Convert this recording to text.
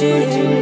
do.